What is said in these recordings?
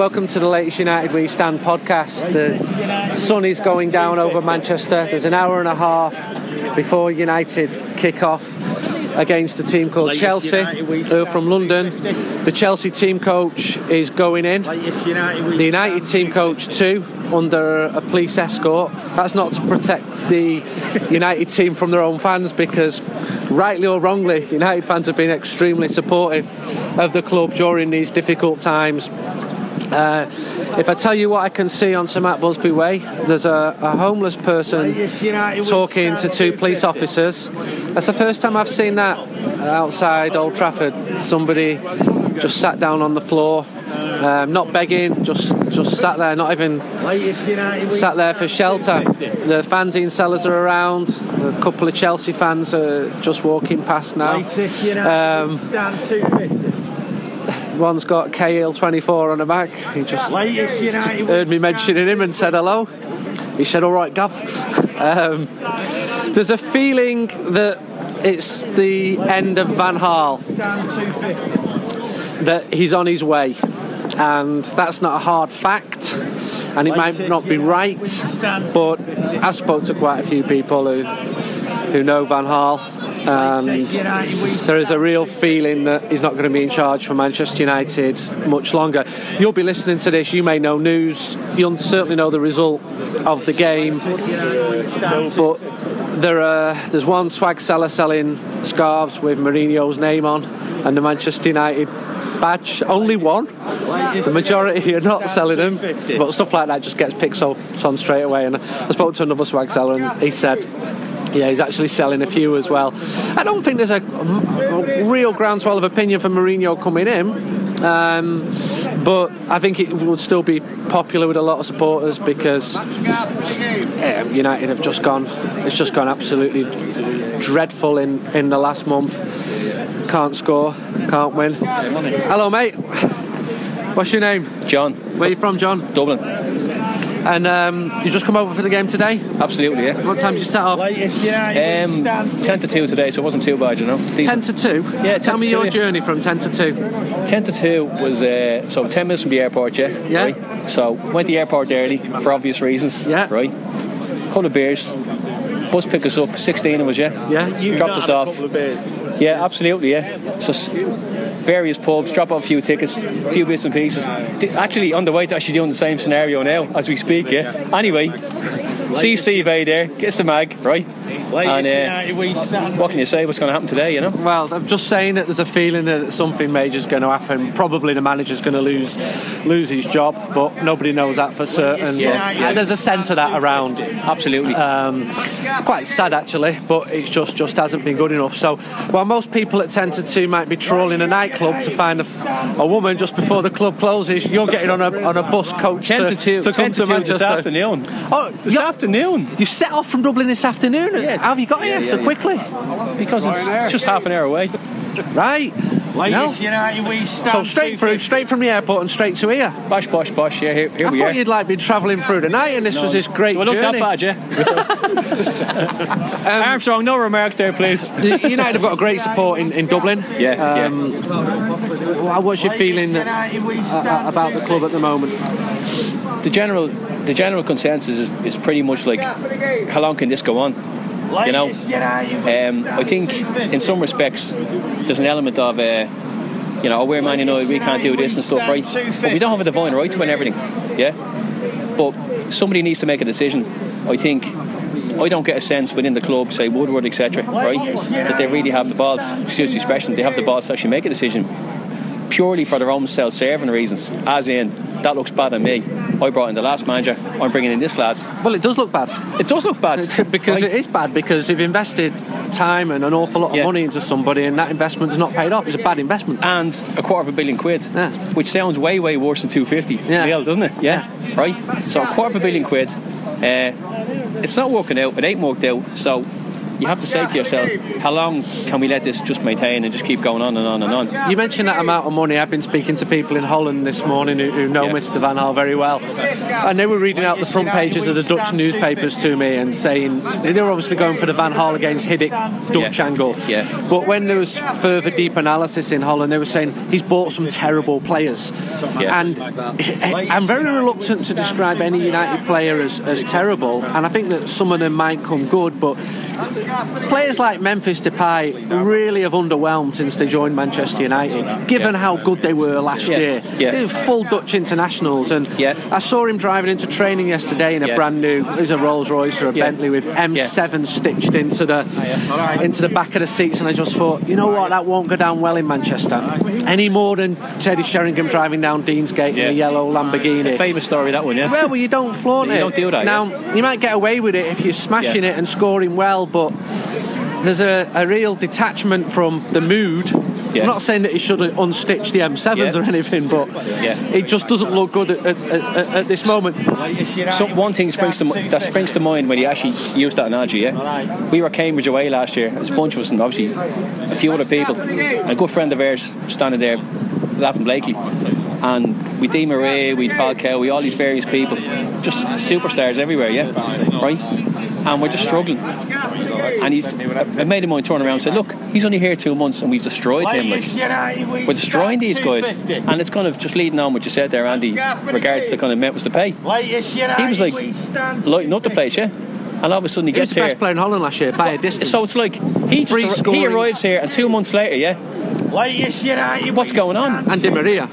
Welcome to the latest United We Stand podcast. The sun is going down over Manchester. There's an hour and a half before United kick off against a team called Chelsea, who are from London. The Chelsea team coach is going in. The United team coach too, under a police escort. That's not to protect the United team from their own fans because, rightly or wrongly, United fans have been extremely supportive of the club during these difficult times. Uh, if I tell you what I can see on St Busby Way, there's a, a homeless person talking to two police officers. That's the first time I've seen that outside Old Trafford. Somebody just sat down on the floor, um, not begging, just just sat there, not even sat there for shelter. The fanzine sellers are around. A couple of Chelsea fans are just walking past now. Um, one's got KL24 on the back. He just, just heard me mentioning him and said hello. He said, "All right, Gov." Um, there's a feeling that it's the end of Van Gaal. That he's on his way, and that's not a hard fact, and it might not be right. But I spoke to quite a few people who who know Van Gaal, and there is a real feeling that he's not going to be in charge for Manchester United much longer. You'll be listening to this, you may know news, you'll certainly know the result of the game, but there are, there's one swag seller selling scarves with Mourinho's name on and the Manchester United badge. Only one. The majority are not selling them, but stuff like that just gets picked up on straight away. And I spoke to another swag seller, and he said yeah, he's actually selling a few as well. I don't think there's a, a real groundswell of opinion for Mourinho coming in. Um, but I think it would still be popular with a lot of supporters because yeah, United have just gone. It's just gone absolutely dreadful in, in the last month. Can't score, can't win. Hello, mate. What's your name? John. Where are you from, John? Dublin. And um, you just come over for the game today? Absolutely, yeah. What time did you set off? Um, 10 to 2 today, so it wasn't too bad, you know. Decent. 10 to 2? Yeah, Tell me to your yeah. journey from 10 to 2. 10 to 2 was, uh, so 10 minutes from the airport, yeah? Yeah. Right? So went to the airport early for obvious reasons, Yeah. right? Couple of beers. Bus picked us up, 16 of us, yeah? Yeah? Dropped us off. Yeah, absolutely, yeah. So s- various pubs, drop off a few tickets, a few bits and pieces. Actually, on the way to actually doing the same scenario now as we speak, yeah. Anyway, see Steve A there, gets the mag, right? And uh, what can you say? What's going to happen today, you know? Well, I'm just saying that there's a feeling that something major's going to happen. Probably the manager's going to lose lose his job, but nobody knows that for certain. Yeah. But there's a sense of that around. Absolutely. Um, quite sad actually, but it just just hasn't been good enough. So while most people at 10 to 2 might be trolling a nightclub to find a, a woman just before the club closes, you're getting on a on a bus coach 10 to 2, to 10 come to to Manchester. this afternoon. Oh, This you- afternoon. You set off from Dublin this afternoon. Yeah. How have you got Yeah, here yeah, so yeah. quickly? Because it's, it's just half an hour away. Right. No. So straight through, straight from the airport and straight to here. Bosh, bosh, bosh. Yeah, here, here I we thought are. you'd like been travelling through the night, and this was this great Do I look journey. that bad, yeah? Armstrong, no remarks there, please. United have got a great support in, in Dublin. Yeah, Um, wha- What's your feeling uh, uh, about the club at the moment? The general, the general consensus is, is pretty much like, how long can this go on? You know, um, I think in some respects there's an element of, uh, you know, oh, we're Man United, we can't do this and stuff, right? But we don't have a divine right to win everything, yeah. But somebody needs to make a decision. I think. I don't get a sense within the club, say Woodward, etc., right, that they really have the balls. Excuse the expression, they have the balls to actually make a decision purely for their own self-serving reasons. As in, that looks bad on me. I brought in the last manager. I'm bringing in this lad. Well, it does look bad. It does look bad because right? it is bad because you've invested time and an awful lot of Yeah. money into somebody and that investment investment's not paid off. It's a bad investment. and a quarter of a billion quid, Yeah. which sounds way, way worse than 250 Yeah. mil, doesn't it? Yeah. Right? So a quarter of a billion quid. Uh, it's not working out. It ain't worked out. So you have to say to yourself, how long can we let this just maintain and just keep going on and on and on? You mentioned that amount of money. I've been speaking to people in Holland this morning who, who know yeah. Mr. Van Gaal very well, and they were reading out the front pages of the Dutch newspapers to me and saying they were obviously going for the Van Gaal against Hiddink Dutch yeah. angle. Yeah. But when there was further deep analysis in Holland, they were saying he's bought some terrible players, yeah. and I'm very reluctant to describe any United player as, as terrible, and I think that some of them might come good, but players like Memphis Depay really have underwhelmed since they joined Manchester United, given how good they were last year. They were full Dutch internationals, and yeah. I saw him driving into training yesterday in a brand new, it was a Rolls Royce or a Bentley with M7 stitched into the oh, into the back of the seats, and I just thought, you know what, that won't go down well in Manchester any more than Teddy Sheringham driving down Deansgate in a yellow Lamborghini. A famous story that one, yeah. Well, well, you don't flaunt it. You don't do that. Now you might get away with it if you're smashing it and scoring well, but there's a, a real detachment from the mood. Yeah. I'm not saying that he should unstitch the M7s yeah. or anything, but yeah. it just doesn't look good at, at, at, at, this moment. So one thing springs to, that springs to mind when you actually use that analogy. Yeah, we were Cambridge away last year. There's a bunch of us, and obviously a few other people. And a good friend of ours standing there, laughing Blakey, and we Di Maria, we Falcao, we all these various people, just superstars everywhere. Yeah, right and we're just struggling. And he's, I made him on turn around and said, look, he's only here two months and we've destroyed him. Like, we're destroying these guys. And it's kind of just leading on what you said there, Andy, regards to kind of Memphis Depay. He was like, lighting up the place, yeah? And all of a sudden he, he gets was the here. best player in Holland last year by a distance. So it's like he just he arrives here, and two months later, yeah. What's going on? And Di Maria.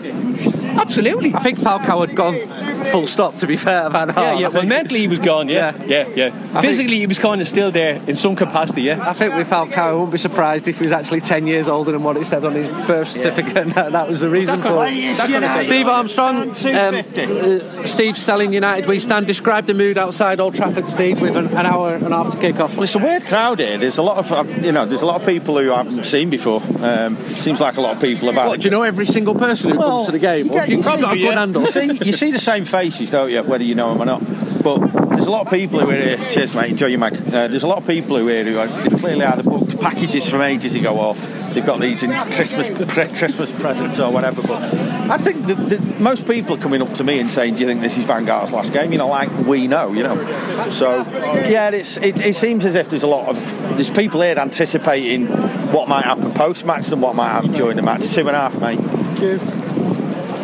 Absolutely. I think Falcao had gone full stop, to be fair, about Gaal. Yeah, yeah. Well, mentally he was gone, yeah. Yeah, yeah, yeah. Physically think, he was kind of still there in some capacity, yeah. I think with Falcao, I wouldn't be surprised if he was actually 10 years older than what it said on his birth certificate. Yeah. that, was the reason for it. Steve Armstrong, um, uh, Steve selling United We Stand. Describe the mood outside Old Trafford, Steve, with an, an hour and a half to kick off. Well, it's a weird crowd here. There's a lot of, uh, you know, there's a lot of people who I haven't seen before. Um, seems like a lot of people have What, do you know every single person who well, comes to the game? You, you probably got a good handle. You see, you see the same faces, don't you? Whether you know them or not. But there's a lot of people who are here. Cheers, mate. Enjoy your mag. Uh, there's a lot of people who are here who are, they clearly either booked packages from ages ago or they've got these in Christmas pre- Christmas presents or whatever. But I think that, most people are coming up to me and saying, "Do you think this is Van Gaal's last game?" You know, like we know, you know. So yeah, it's it, it seems as if there's a lot of there's people here anticipating what might happen post match and what might happen during the match. Two and a half, mate. Thank you.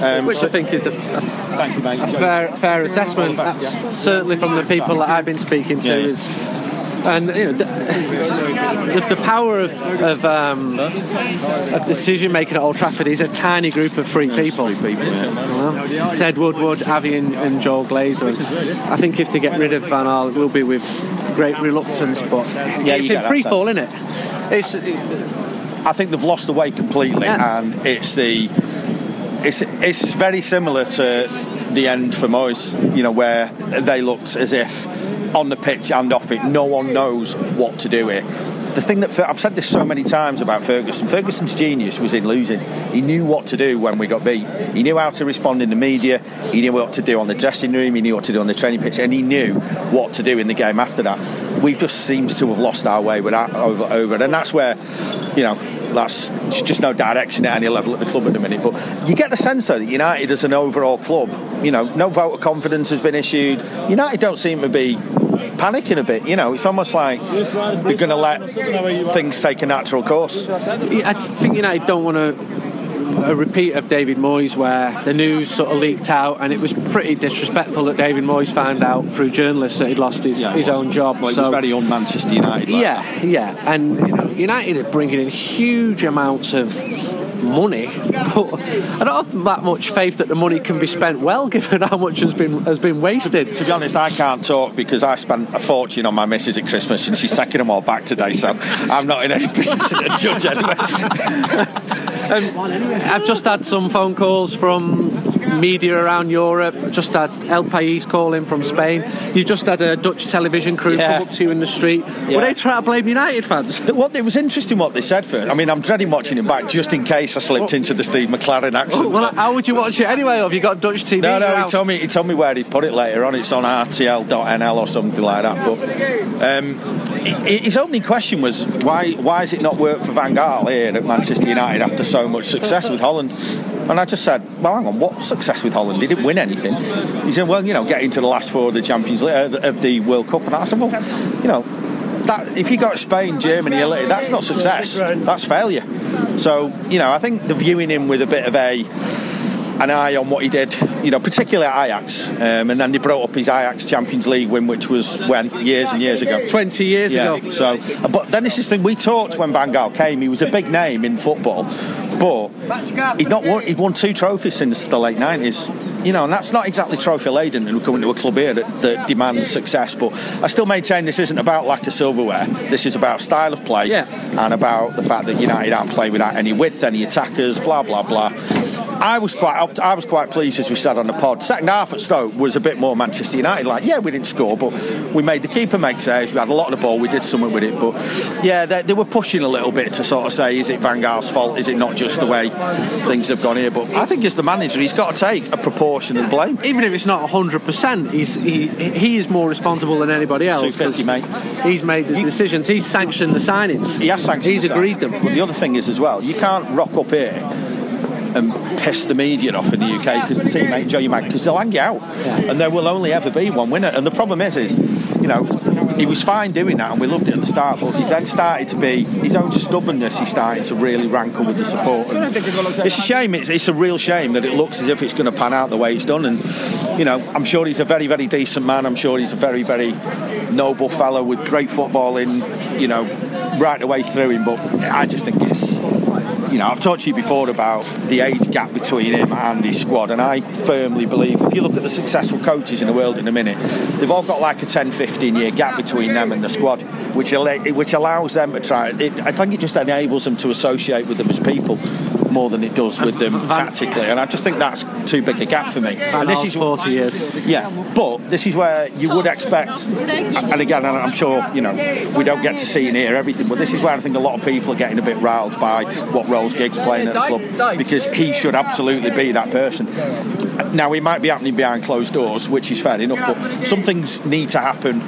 Um, Which I think is a, a, you, a fair, fair assessment. That's certainly from the people that I've been speaking to yeah. is and you know the, the, power of of, um, of decision making at Old Trafford is a tiny group of three people. Three people yeah. It's Ed Woodward, Avi, and, and Joel Glazer. I think if they get rid of Van Gaal, it will be with great reluctance. But yeah, it's in free fall, isn't it? It's. I think they've lost the way completely, yeah. and it's the it's it's very similar to the end for Moyes, you know, where they looked as if on the pitch and off it, no one knows what to do here. The thing that I've said this so many times about Ferguson. Ferguson's genius was in losing. He knew what to do when we got beat. He knew how to respond in the media. He knew what to do on the dressing room. He knew what to do on the training pitch, and he knew what to do in the game after that. We've just seems to have lost our way with that over, over, and that's where, you know, that's just no direction at any level at the club at the minute. But you get the sense that United as an overall club, you know, no vote of confidence has been issued. United don't seem to be panicking a bit. You know, it's almost like they're going to let things take a natural course. I think United don't want to a repeat of David Moyes where the news sort of leaked out and it was pretty disrespectful that David Moyes found out through journalists that he'd lost his, yeah, his own job. Well, so, was very un-Manchester United. Like. Yeah, yeah. And you know, United are bringing in huge amounts of money, but I don't have that much faith that the money can be spent well, given how much has been has been wasted. To, to be honest, I can't talk because I spent a fortune on my missus at Christmas, and she's taking them all back today, so I'm not in any position to judge anyway. Um, I've just had some phone calls from media around Europe. Just had El País calling from Spain. You just had a Dutch television crew Yeah. come up to you in the street. Yeah. Were they trying to blame United fans? Th- What it was interesting what they said for. I mean, I'm dreading watching it back just in case I slipped into the Steve McClaren accent. Well, how would you watch it anyway? Or have you got Dutch TV? No, no, he told me he told me where he put it later on. It's on RTL.nl or something like that. But um, his only question was why why has it not worked for Van Gaal here at Manchester United after so much success with Holland? And I just said, well, hang on, what success with Holland? He didn't win anything. He said, well, you know, getting to the last four of the Champions League, uh, of the World Cup. And I said, well, you know, that if you got Spain, Germany, Italy, that's not success. That's failure. So you know, I think the viewing him with a bit of a an eye on what he did, you know, particularly at Ajax, um, and then they brought up his Ajax Champions League win, which was when years and years ago. 20 years Yeah. ago. So, but then this is the thing we talked when Van Gaal came. He was a big name in football, but he'd not won. He'd won two trophies since the late nineties. You know, and that's not exactly trophy laden. And we're coming to a club here that, that demands success. But I still maintain this isn't about lack of silverware. This is about style of play Yeah. and about the fact that United aren't playing without any width, any attackers, blah blah blah. I was quite up- I was quite pleased as we sat on the pod. Second half at Stoke was a bit more Manchester United like. Yeah, we didn't score, but we made the keeper make saves. We had a lot of the ball. We did something with it, but yeah, they, they were pushing a little bit to sort of say, is it Van Gaal's fault? Is it not just the way things have gone here? But I think as the manager, he's got to take a proportion of blame. Even if it's not 100%, he's, he, he is more responsible than anybody else. 250, 'cause mate. He's made the You- decisions. He's sanctioned the signings. He has sanctioned. He's agreed them. But the other thing is as well, you can't rock up here and piss the media off in the UK because the teammate Joe Mag because they'll hang you out, and there will only ever be one winner. And the problem is, is you know, he was fine doing that, and we loved it at the start, but he's then started to be his own stubbornness. He's starting to really rankle with the support. And it's a shame. It's, it's a real shame that it looks as if it's going to pan out the way it's done. And you know, I'm sure he's a very, very decent man. I'm sure he's a very, very noble fellow with great football in, you know, right the way through him. But I just think it's you know, I've talked to you before about the age gap between him and his squad, and I firmly believe if you look at the successful coaches in the world in a minute, they've all got like a 10, 15 year gap between them and the squad, which which allows them to try. It, I think it just enables them to associate with them as people more than it does with them tactically, and I just think that's too big a gap for me. And this is 40 years. yeah, but this is where you would expect, and again, I'm sure you know we don't get to see and hear everything, but this is where I think a lot of people are getting a bit riled by what roles Giggs playing at the club because he should absolutely be that person. Now it might be happening behind closed doors, which is fair enough, but some things need to happen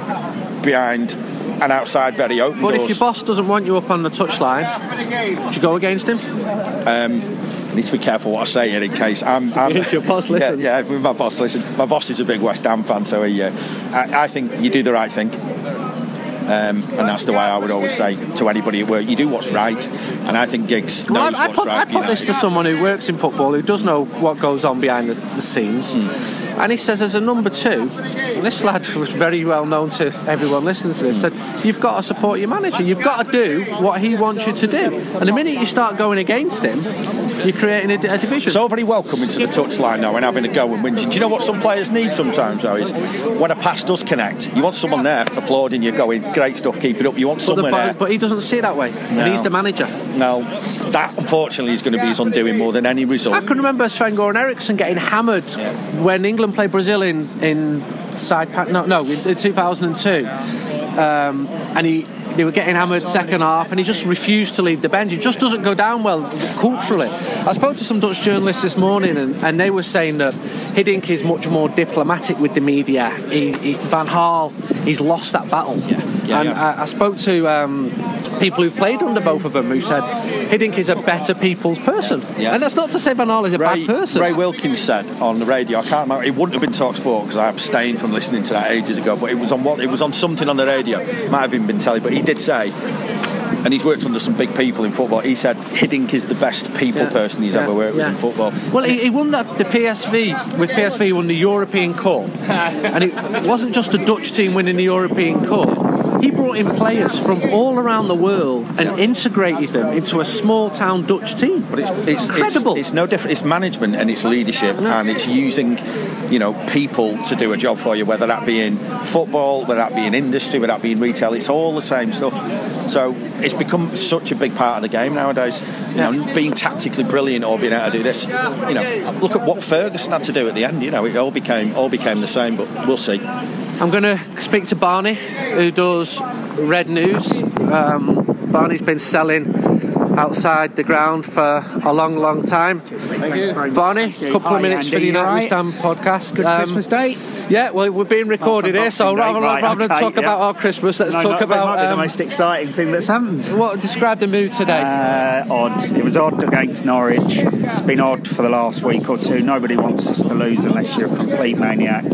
behind and outside very open But doors. if your boss doesn't want you up on the touchline, do you go against him? I need to be careful what I say here in case I'm. I'm If your boss listens. Yeah, yeah, my boss listens. My boss is a big West Ham fan, so he, uh, I, I think you do the right thing. Um, and that's the way I would always say to anybody at work: you do what's right, and I think Giggs Well, knows I, I what's put, right. I put this to someone who works in football, who does know what goes on behind the, the scenes. Hmm. And he says, as a number two, this lad was very well known to everyone listening to this, said, You've got to support your manager. You've got to do what he wants you to do. And the minute you start going against him, you're creating a, a division. So very welcome into the touchline now and having a go and whinging. Do you know what some players need sometimes though? Is when a pass does connect, you want someone there applauding you, going, "Great stuff, keep it up." You want but, the, someone there. but, but he doesn't see it that way. No. And he's the manager. No, that unfortunately is going to be his undoing more than any result. I can remember Sven Goran Eriksson getting hammered when England played Brazil in in pack. No, no, in, in 2002, um, and he. They were getting hammered second half, and he just refused to leave the bench. It just doesn't go down well culturally. I spoke to some Dutch journalists this morning, and, and they were saying that Hiddink is much more diplomatic with the media. He, he, Van Gaal, he's lost that battle. Yeah, and. I, I spoke to um, people who've played under both of them who said Hiddink is a better people's person. Yeah. And that's not to say Van Gaal is a Ray, bad person. Ray Wilkins said on the radio. I can't remember. It wouldn't have been Talk Sport because I abstained from listening to that ages ago. But it was on what? It was on something on the radio. Might have even been telly. But he did say, and he's worked under some big people in football. He said Hiddink is the best people Yeah. person he's Yeah, ever worked yeah. with in football. Well, he, he won that, the PSV with PSV won the European Cup, and it wasn't just a Dutch team winning the European Cup. He brought in players from all around the world and integrated them into a small town Dutch team. But it's it's incredible. It's, it's no different. It's management and it's leadership and it's using, you know, people to do a job for you. Whether that be in football, whether that be in industry, whether that be in retail, it's all the same stuff. So it's become such a big part of the game nowadays. You know, being tactically brilliant or being able to do this. You know, look at what Ferguson had to do at the end. You know, it all became all became the same. But we'll see. I'm going to speak to Barney, who does Red News. Um, Barney's been selling outside the ground for a long, long time. Barney, a couple Hi, of minutes Andy, for the United right? We Stand podcast. Good Um, Christmas Day. Yeah, well, we're being recorded Oh, here, so Day, rather, right, rather than talk yeah. about our Christmas, let's no, talk not, about might be the um, most exciting thing that's happened. what describe the mood today. Uh, odd. It was odd against Norwich. It's been odd for the last week or two. Nobody wants us to lose unless you're a complete maniac.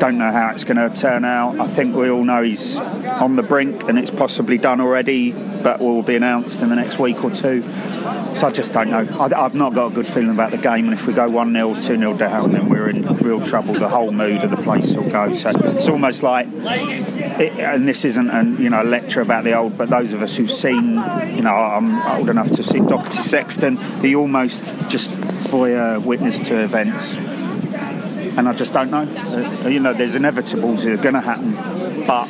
Don't know how it's going to turn out. I think we all know he's on the brink and it's possibly done already, but will be announced in the next week or two. So I just don't know. I, I've not got a good feeling about the game, and if we go 1 0, 2 0 down, then we're in real trouble. The whole mood of the place will go. So it's almost like, it, and this isn't an, you know, a lecture about the old, but those of us who've seen, you know, I'm old enough to have seen Docherty Sexton, the almost just voyeur witness to events. And I just don't know. Uh, you know, there's inevitables that are going to happen, but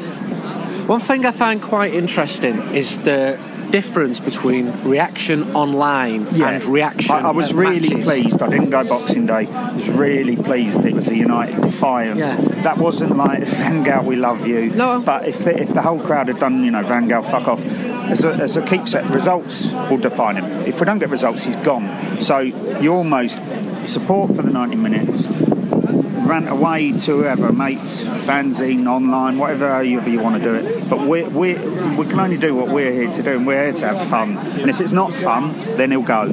One thing I find quite interesting is the difference between reaction online and reaction. I, I was really matches. pleased. I didn't go Boxing Day. I was really pleased. It was a United defiance. Yeah. That wasn't like Van Gaal, we love you. No. But if the, if the whole crowd had done, you know, Van Gaal, fuck off. As a, as a keepsake, results will define him. If we don't get results, he's gone. So you almost support for the 90 minutes. Rant away to whoever, mates, fanzine, online, whatever you want to do it. But we we we can only do what we're here to do, and we're here to have fun. And if it's not fun, then he'll go.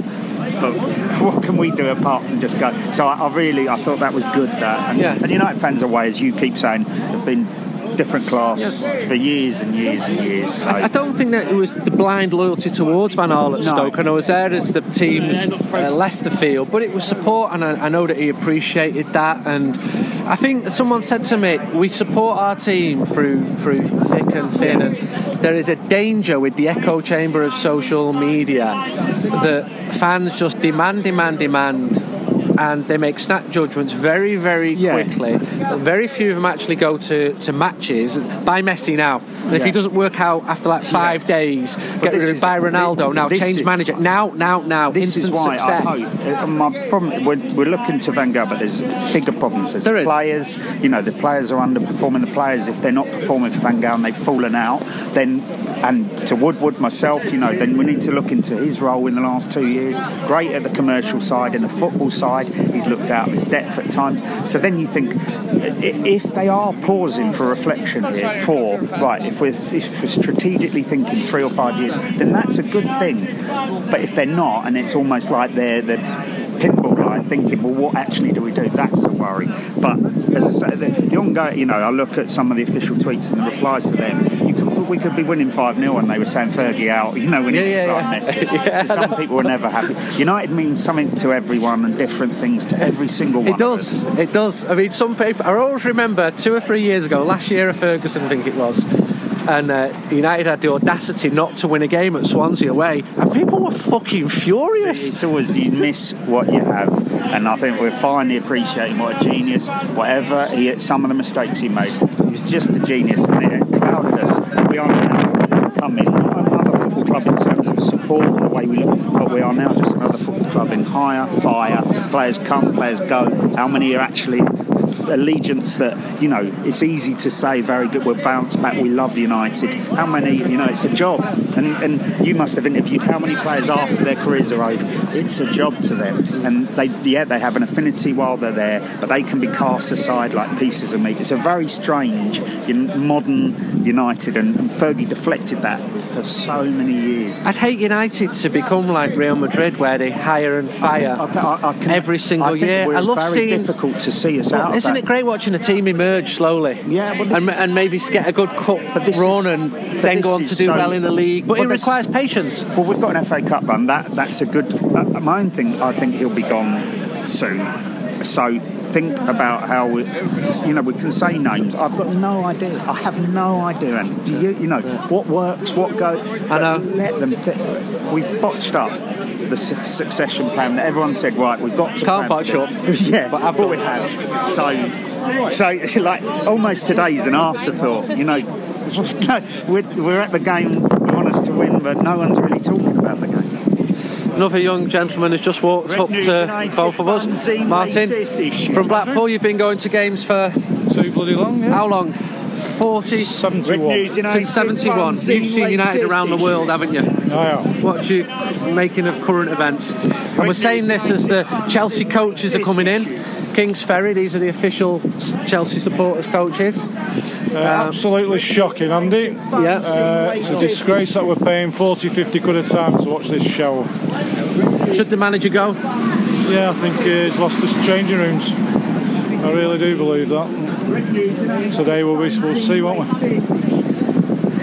But what can we do apart from just go? So I, I really, I thought that was good. That and, Yeah. and United fans away, as you keep saying, have been different class for years and years and years. So. I, I don't think that it was the blind loyalty towards Van Gaal at No. Stoke. And I was there as the teams uh, left the field, but it was support, and I, I know that he appreciated that. And I think someone said to me, "We support our team through through thick and thin." And there is a danger with the echo chamber of social media that fans just demand, demand, demand. And they make snap judgments very, very Yeah. quickly. Very few of them actually go to, to matches. Buy Messi now, and if he doesn't work out after like five days, get rid of buy Ronaldo now, change is- manager now, now, now. This instant is why success. I hope. My problem, we're, we're looking to Van Gaal, but there's bigger problems. There's There players, you know, the players are underperforming. The players, if they're not performing for Van Gaal and they've fallen out, then, and to Woodward, myself, you know, then we need to look into his role in the last two years. Great at the commercial side, in the football side, he's looked out of his depth at times. So then you think, if they are pausing for reflection here, for, right, if we're, if we're strategically thinking three or five years, then that's a good thing. But if they're not, and it's almost like they're the pinball line, thinking, well, what actually do we do? That's a worry. But as I say, the, the ongoing, you know, I look at some of the official tweets and the replies to them. We could be winning five 0 and they were saying Fergie out. You know, we need Yeah, to yeah, sign yeah. Messi. Yeah, so some people were never happy. United means something to everyone and different things to every single one. It does. Of us. It does. I mean, some people. I always remember two or three years ago, last year at Ferguson, I think it was, and uh, United had the audacity not to win a game at Swansea away, and people were fucking furious. It's always you miss what you have, and I think we're finally appreciating what a genius. Whatever he, some of the mistakes he made, was just a genius, and it clouded us. We are now becoming not another football club in terms of support the way we look, but we are now just another football club in hire, fire. Players come, players go. How many are actually allegiance that you know it's easy to say very good we'll bounce back we love united how many you know it's a job and and you must have interviewed how many players after their careers are over it's a job to them and they yeah they have an affinity while they're there but they can be cast aside like pieces of meat it's a very strange modern united and, and fergie deflected that for so many years I'd hate United to become like Real Madrid, where they hire and fire I- I- I can- every single year. I love very seeing. difficult to see us Well, out isn't that. it great watching a team emerge slowly? Yeah, well, and, is- and maybe get a good cup run is- and then go on to do so- well in the league. But Well, it requires patience. Well, we've got an FA Cup run. That that's a good. Uh, my own thing. I think he'll be gone soon. So think about how we, you know, we can say names. I've got no idea. I have no idea. And do you, you know, what works, what goes? I know. Let them. Th- we've botched up the su- succession plan that everyone said, right, we've got to. Can't plan for botch this. yeah, but I've we have. So, so like almost today's an afterthought. You know, we're, we're at the game. We want us to win, but no one's really talking about the game. Another young gentleman has just walked Red up to both of us. Martin, from Blackpool, you've been going to games for Too bloody long, yeah. how long? 40 71. Since 71. You've seen United around the world, haven't you? I have. What you making of current events? And we're saying this as the Chelsea coaches are coming in. Kings Ferry, these are the official Chelsea supporters coaches. Uh, absolutely shocking, Andy. Yeah. Uh, it's a disgrace that we're paying 40, 50 quid a time to watch this show. Should the manager go? Yeah, I think uh, he's lost his changing rooms. I really do believe that. Today we'll, we'll see, won't we?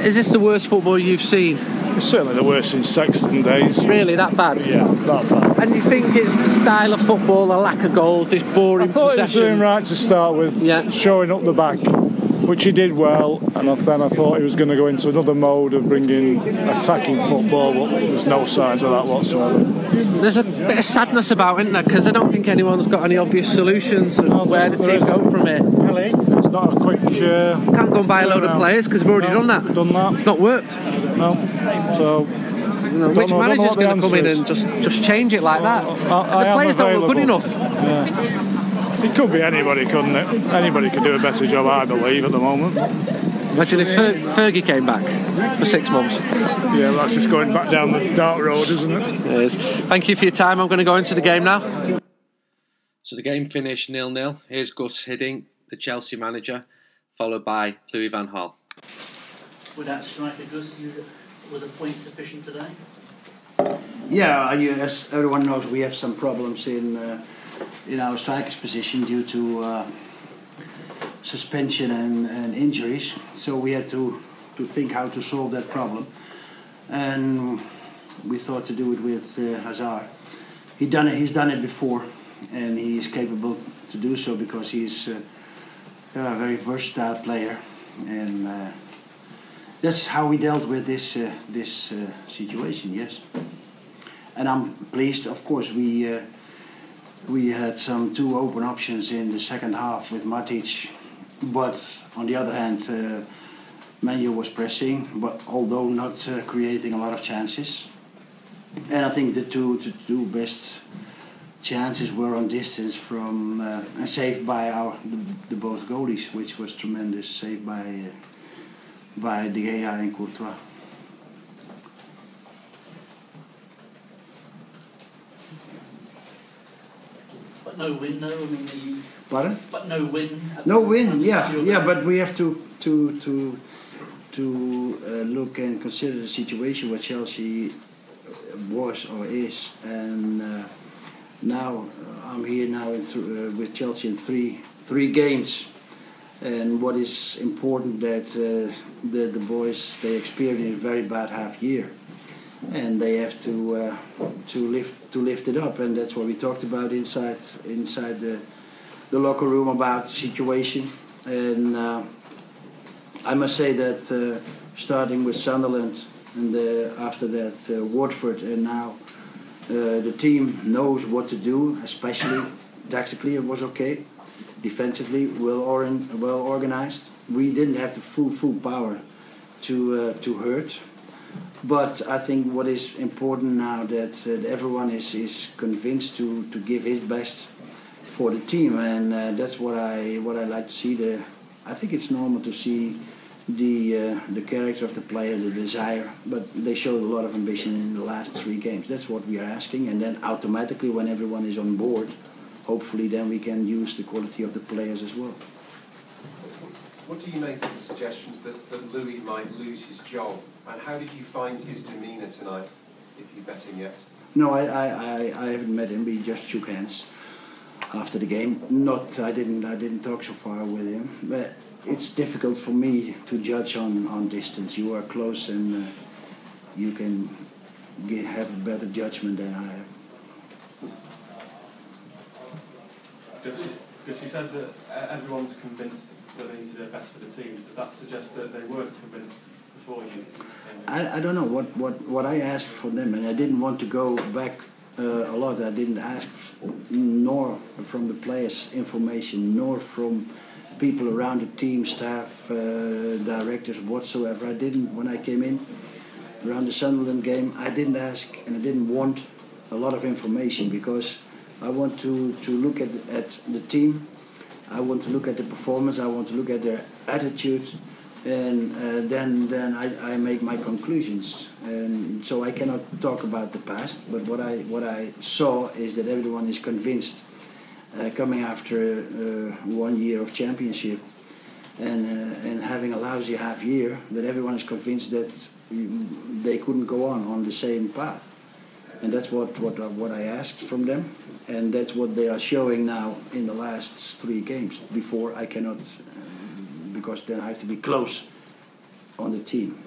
Is this the worst football you've seen? It's certainly the worst since Sexton days. Really, that bad? Yeah, that bad. And you think it's the style of football, the lack of goals, this boring I thought he was doing right to start with, Yeah. showing up the back, which he did well. And then I thought he was going to go into another mode of bringing attacking football, but there's no signs of that whatsoever. There's a bit of sadness about, isn't there? Because I don't think anyone's got any obvious solutions. of No, where the team go from here? It's not a quick. Uh, Can't go and buy a load of players because we've already No, done that. Done that. Not worked. No. So know, which manager's going to come in and just just change it like that? I- I the players don't look good enough. It could be anybody, couldn't it? Anybody could do a better job, I believe, at the moment. Imagine if Fer- Fergie came back for six months. Yeah, that's just going back down the dark road, isn't it? It is. Thank you for your time. I'm going to go into the game now. So the game finished nil nil. Here's Guus Hiddink, the Chelsea manager, followed by Louis Van Gaal. Without striker Guus, you, was a point sufficient today? Yeah, as everyone knows, we have some problems in uh, in our strikers' position due to uh, suspension and, and injuries. So we had to to think how to solve that problem, and we thought to do it with uh, Hazard. He done it. He's done it before, and he is capable to do so because he's uh, a very versatile player, and. Uh, that's how we dealt with this uh, this uh, situation. Yes and I'm pleased. Of course, we uh, we had some two open options in the second half with Matic, but on the other hand, uh, Manu was pressing, but although not uh, creating a lot of chances. And I think the two the two best chances were on distance from uh, and saved by our the, the both goalies, which was tremendous, saved by uh, by De Gea and Courtois. But no win, no. I mean, you, Pardon? but no win. No win, yeah, yeah, but we have to to to to uh, look and consider the situation where Chelsea was or is, and uh, now uh, I'm here now in th- uh, with Chelsea in three three games, and what is important that uh, the the boys they experienced a very bad half year, and they have to uh, to lift to lift it up, and that's what we talked about inside inside the the locker room about the situation. And uh, I must say that uh, starting with Sunderland and after that uh, Watford and now uh, the team knows what to do, especially tactically it was okay. Defensively, well, or well organized. We didn't have the full full power to uh, to hurt, but I think what is important now that uh, everyone is, is convinced to, to give his best for the team, and uh, that's what I what I like to see. The I think it's normal to see the uh, the character of the player, the desire, but they showed a lot of ambition in the last three games. That's what we are asking, and then automatically when everyone is on board, hopefully then we can use the quality of the players as well. What do you make of the suggestions that, that Louis might lose his job? And how did you find his demeanour tonight, if you bet him yet? No, I, I, I, I haven't met him. We just shook hands after the game. Not I didn't I didn't talk so far with him. But it's difficult for me to judge on, on distance. You are close and uh, you can get, have a better judgment than I have. Because you said that everyone's convinced that they need to do better for the team. Does that suggest that they weren't convinced before you? I, I don't know what, what, what I asked from them, and I didn't want to go back uh, a lot. I didn't ask nor from the players information, nor from people around the team, staff, uh, directors, whatsoever. I didn't when I came in around the Sunderland game. I didn't ask and I didn't want a lot of information because I want to, to look at at the team. I want to look at the performance. I want to look at their attitude and uh, then then I, I make my conclusions. And so I cannot talk about the past, but what I what I saw is that everyone is convinced, uh, coming after uh, one year of championship, and uh, and having a lousy half year, that everyone is convinced that they couldn't go on on the same path. And that's what, what, what I asked from them, and that's what they are showing now in the last three games. Before I cannot because then I have to be close on the team.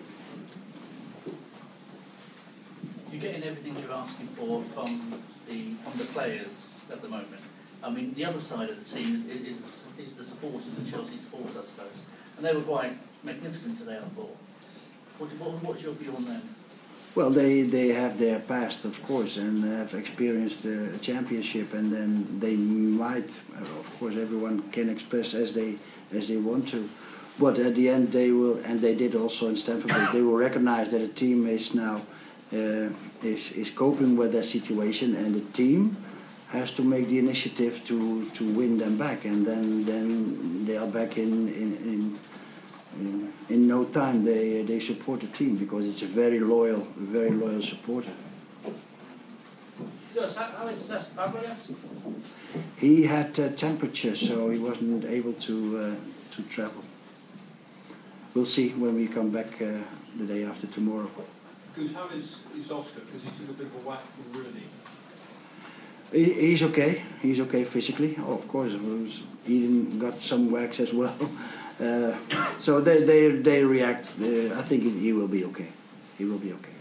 You're getting everything you're asking for from the from the players at the moment. I mean, the other side of the team is, is, is the supporters, the Chelsea supporters, I suppose, and they were quite magnificent today. I thought. What, what, what's your view on them? Well, they, they have their past, of course, and have experienced a championship, and then they might, of course, everyone can express as they as they want to. But at the end, they will, and they did also in Stamford they will recognize that a team is now uh, is is coping with that situation, and the team has to make the initiative to to win them back, and then then they are back in in. in in, in no time they they support the team because it's a very loyal very loyal supporter Yes, how, how is Fabregas? He had uh, temperature, so he wasn't able to uh, to travel. We'll see when we come back uh, the day after tomorrow. Because how is, is Oscar? Because he took a bit of a whack from Rooney. He, he's okay. He's okay physically. Oh, of course, he didn't got some whacks as well. Uh, so they they they react. Uh, I think he will be okay. He will be okay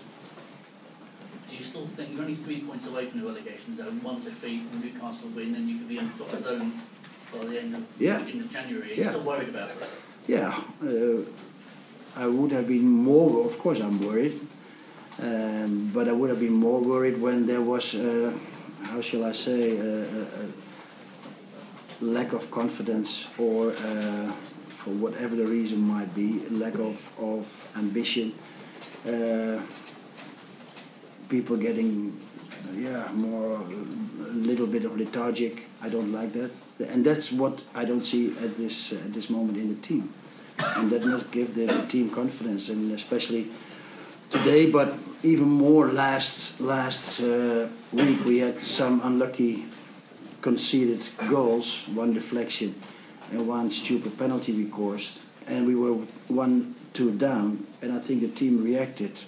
do thing, you're only three points away from the relegation zone? One defeat, and Newcastle win, then you could be in the top zone by the end of, yeah. end of January. Are you yeah. still worried about it? Yeah, uh, I would have been more. Of course, I'm worried, um, but I would have been more worried when there was, uh, how shall I say, a, a lack of confidence or. Uh, for whatever the reason might be, lack of, of ambition. Uh, people getting yeah more a little bit of lethargic. I don't like that, and that's what I don't see at this at this moment in the team, and that must give the, the, team confidence, and especially today, but even more last last uh, week we had some unlucky conceded goals, one deflection, and one stupid penalty we caused, and we were one two down, and I think the team reacted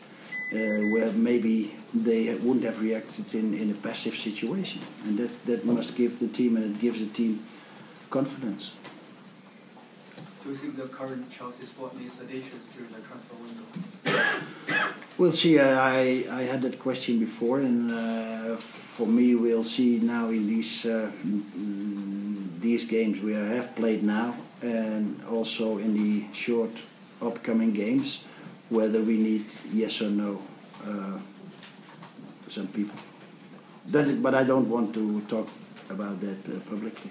uh, where maybe they wouldn't have reacted in, in a passive situation. And that, that must give the team, and it gives the team confidence. Do you think the current Chelsea squad needs additions during the transfer window? We'll see. I, I had that question before, and uh, for me, we'll see now in these uh, these games we have played now, and also in the short upcoming games, whether we need yes or no. Uh, some people. That is, but I don't want to talk about that uh, publicly.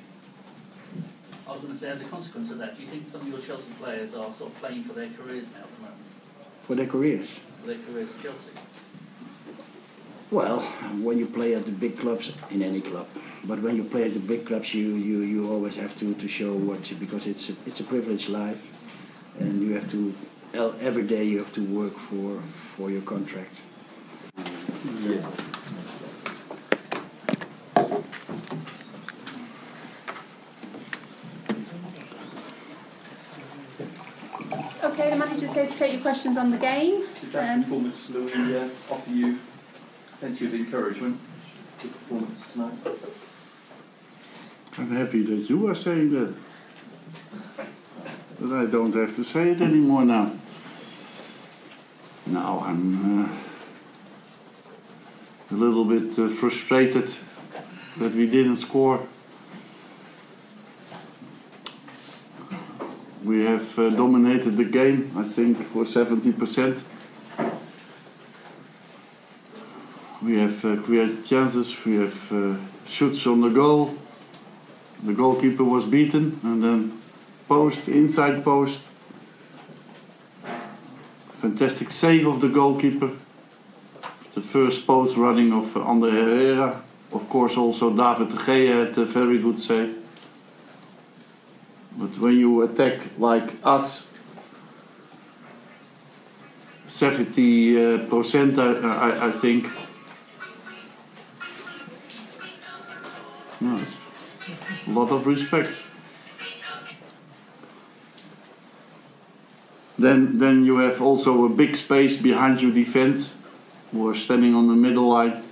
I was going to say, as a consequence of that, do you think some of your Chelsea players are sort of playing for their careers now at the moment? For their careers? For their careers at Chelsea? Well, when you play at the big clubs, in any club, but when you play at the big clubs, you, you, you always have to, to show what you, because it's a, it's a privileged life, and you have to every day you have to work for for your contract. Okay, the manager's here to take your questions on the game. Did that um, performance, Louis, uh, offer you plenty of encouragement? The performance tonight. I'm happy that you are saying that. But I don't have to say it anymore now. Now I'm. Uh, a little bit uh, frustrated that we didn't score. We have uh, dominated the game, I think, for 70%. We have uh, created chances, we have uh, shoots on the goal. The goalkeeper was beaten, and then post, inside post. Fantastic save of the goalkeeper. The first post running of Ander Herrera. Of course, also David de Gea had a very good save. But when you attack like us, 70 uh, percent, I, I, I think. No, a lot of respect. Then, then you have also a big space behind your defense, who are standing on the middle line.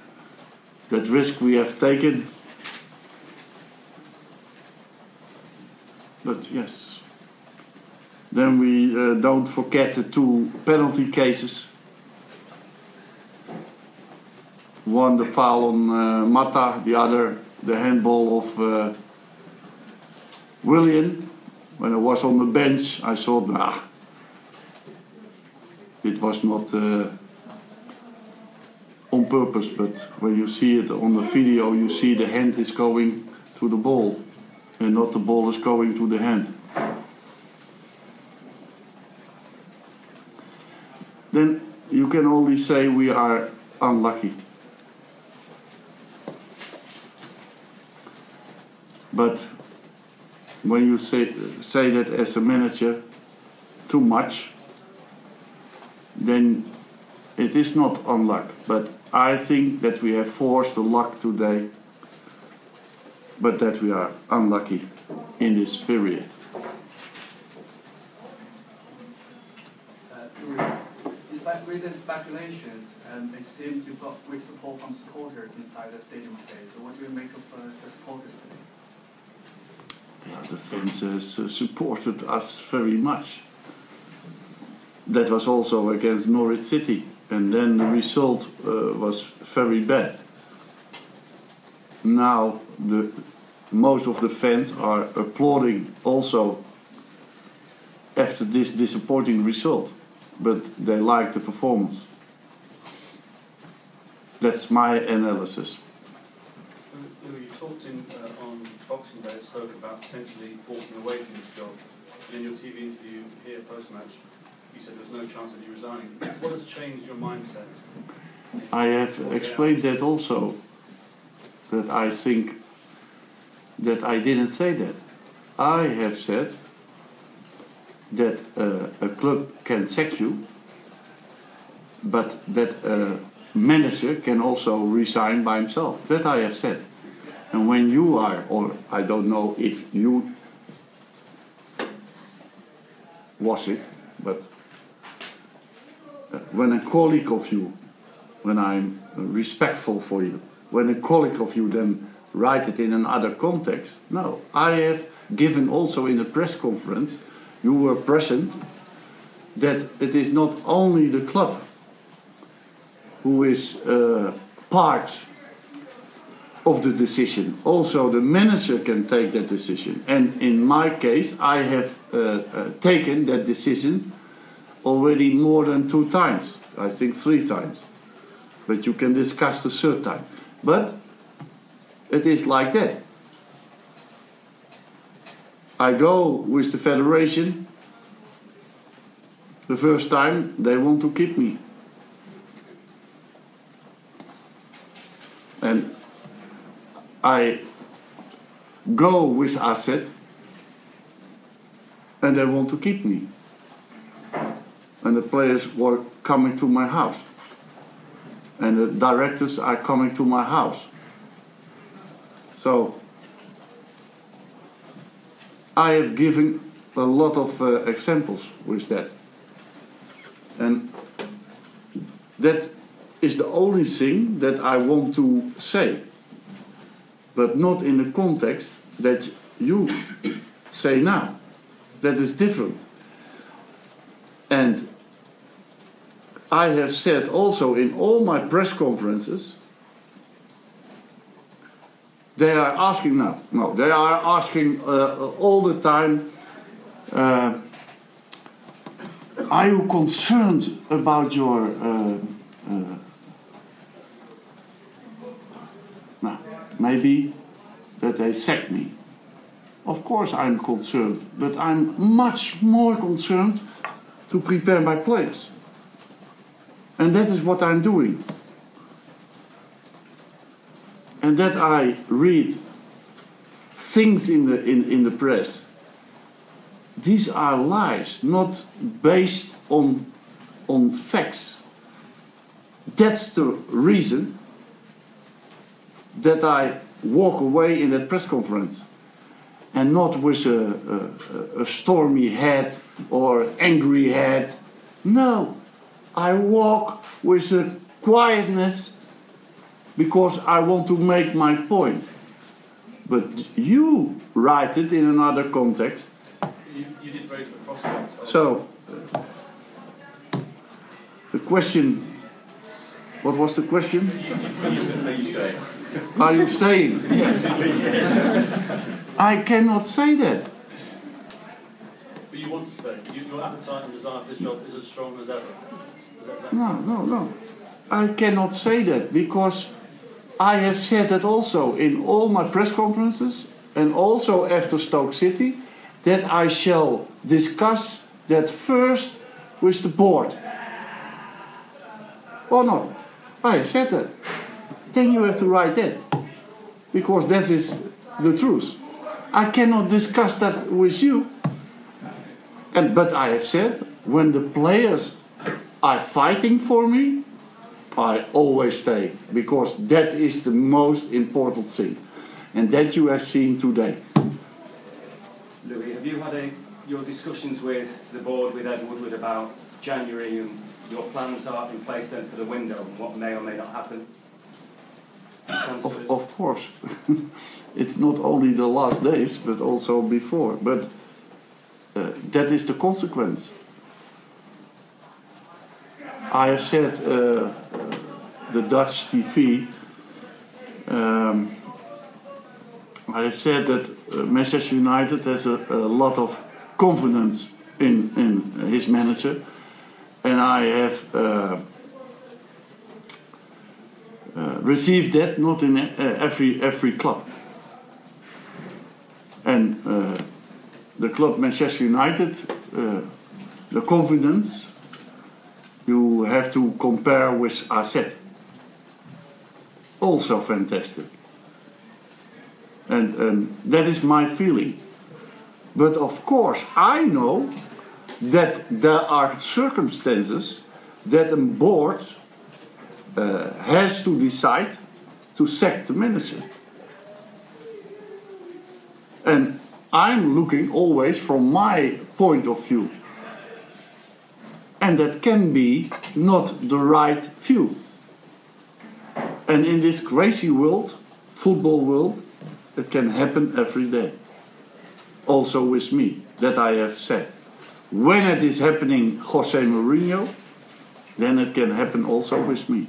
That risk we have taken. But yes. Then we uh, don't forget the two penalty cases. One the foul on uh, Mata, the other the handball of uh, Willian. When I was on the bench, I thought, nah, it was not uh, on purpose, but when you see it on the video, you see the hand is going to the ball and not the ball is going to the hand. Then you can only say we are unlucky. But when you say, say that as a manager too much, then it is not unluck. But I think that we have forced the luck today, but that we are unlucky in this period. Uh, despite with the speculations, um, it seems you've got great support from supporters inside the stadium today. So what do you make of uh, the supporters today? Yeah, the fans uh, supported us very much. That was also against Norwich City, and then the result uh, was very bad. Now the most of the fans are applauding also after this disappointing result, but they like the performance. That's my analysis. You talked in, uh, on Boxing Day at Stoke about potentially walking away from this job. In your TV interview here post-match, you said there's no chance of you resigning. What has changed your mindset? I have explained that also. That I think that I didn't say that. I have said that uh, a club can sack you, but that a manager can also resign by himself. That I have said. And when you are, or I don't know if you was it, but when a colleague of you, when I'm respectful for you, when a colleague of you then write it in another context. No, I have given also in the press conference, you were present, that it is not only the club who is uh, part of the decision. Also, the manager can take that decision. And in my case, I have uh, uh, taken that decision already more than two times. I think three times. But you can discuss the third time. But it is like that. I go with the federation. The first time they want to keep me. And I go with AZ and they want to keep me. And the players were coming to my house. And the directors are coming to my house. So I have given a lot of uh, examples with that. And that is the only thing that I want to say but not in the context that you say now. That is different. And I have said also in all my press conferences, they are asking now, no, they are asking uh, all the time, Uh, are you concerned about your uh, uh, no, maybe that they sack me? Of course, I'm concerned, but I'm much more concerned to prepare my players. And that is what I'm doing. And that I read things in the, in, in the press. These are lies, not based on, on facts. That's the reason that I walk away in that press conference and not with a, a, a stormy head or angry head. No, I walk with a quietness because I want to make my point. But you write it in another context. You, you did raise the of- So, the question what was the question? Are you staying? Yes. I cannot say that. But you want to stay. You, your appetite and desire for this job is as strong as ever. No, no, no. I cannot say that because I have said that also in all my press conferences and also after Stoke City that I shall discuss that first with the board. Or not? I have said that. Then you have to write that because that is the truth. I cannot discuss that with you. And, but I have said when the players are fighting for me, I always stay because that is the most important thing. And that you have seen today. Louis, have you had a, your discussions with the board, with Ed Woodward about January and your plans are in place then for the window and what may or may not happen? Of, of course, it's not only the last days, but also before. But uh, that is the consequence. I said uh, the Dutch TV. Um, I said that uh, Manchester United has a, a lot of confidence in, in his manager, and I have uh, uh, received that not in uh, every every club. And uh, the club Manchester United, uh, the confidence you have to compare with AZ. Also fantastic. And, and that is my feeling. But of course, I know that there are circumstances that a board uh, has to decide to sack the manager. And I'm looking always from my point of view. And that can be not the right view. And in this crazy world, football world, it can happen every day. Also with me, that I have said. When it is happening, Jose Mourinho, then it can happen also with me.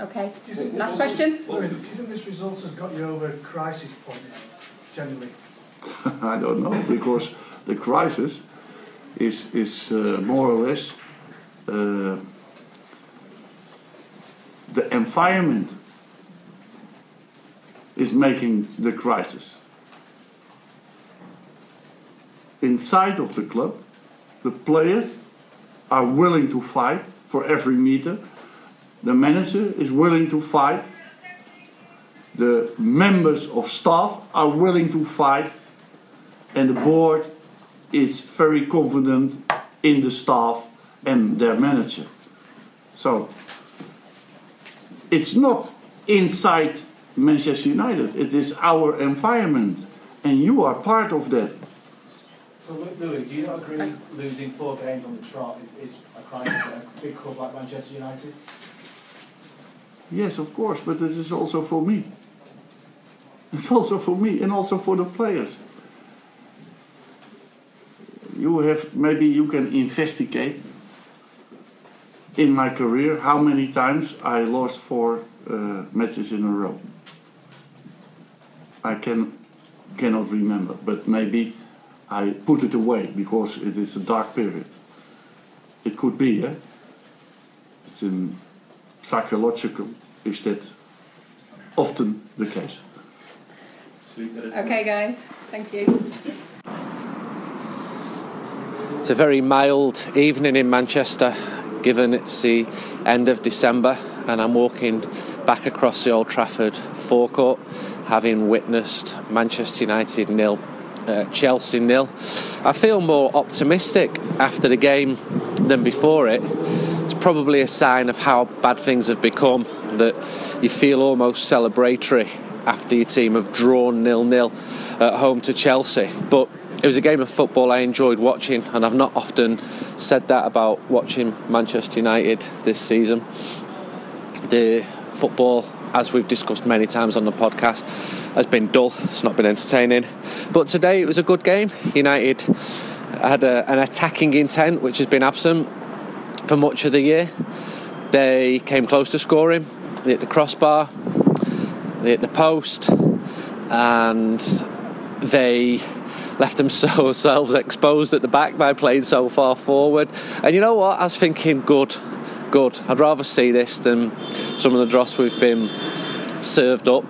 Okay. Last question. Louis, do you think this result has got you over crisis point, generally? I don't know because the crisis is is uh, more or less uh, the environment is making the crisis. Inside of the club, the players are willing to fight for every meter. The manager is willing to fight. The members of staff are willing to fight. And the board is very confident in the staff and their manager. So it's not inside Manchester United, it is our environment, and you are part of that. So, Louis, do you not agree losing four games on the trot is, is a crisis at a big club like Manchester United? Yes, of course, but this is also for me. It's also for me and also for the players. You have maybe you can investigate in my career how many times I lost four uh, matches in a row. I can cannot remember, but maybe I put it away because it is a dark period. It could be, yeah. It's in psychological. Is that often the case? Okay, guys. Thank you. It's a very mild evening in Manchester, given it's the end of December, and I'm walking back across the Old Trafford forecourt, having witnessed Manchester United nil, uh, Chelsea nil. I feel more optimistic after the game than before it. It's probably a sign of how bad things have become that you feel almost celebratory after your team have drawn nil nil at home to Chelsea, but it was a game of football I enjoyed watching, and I've not often said that about watching Manchester United this season. The football, as we've discussed many times on the podcast, has been dull, it's not been entertaining. But today it was a good game. United had a, an attacking intent which has been absent for much of the year. They came close to scoring, they hit the crossbar, they hit the post, and they left themselves exposed at the back by playing so far forward. And you know what? I was thinking, good, good. I'd rather see this than some of the dross we've been served up.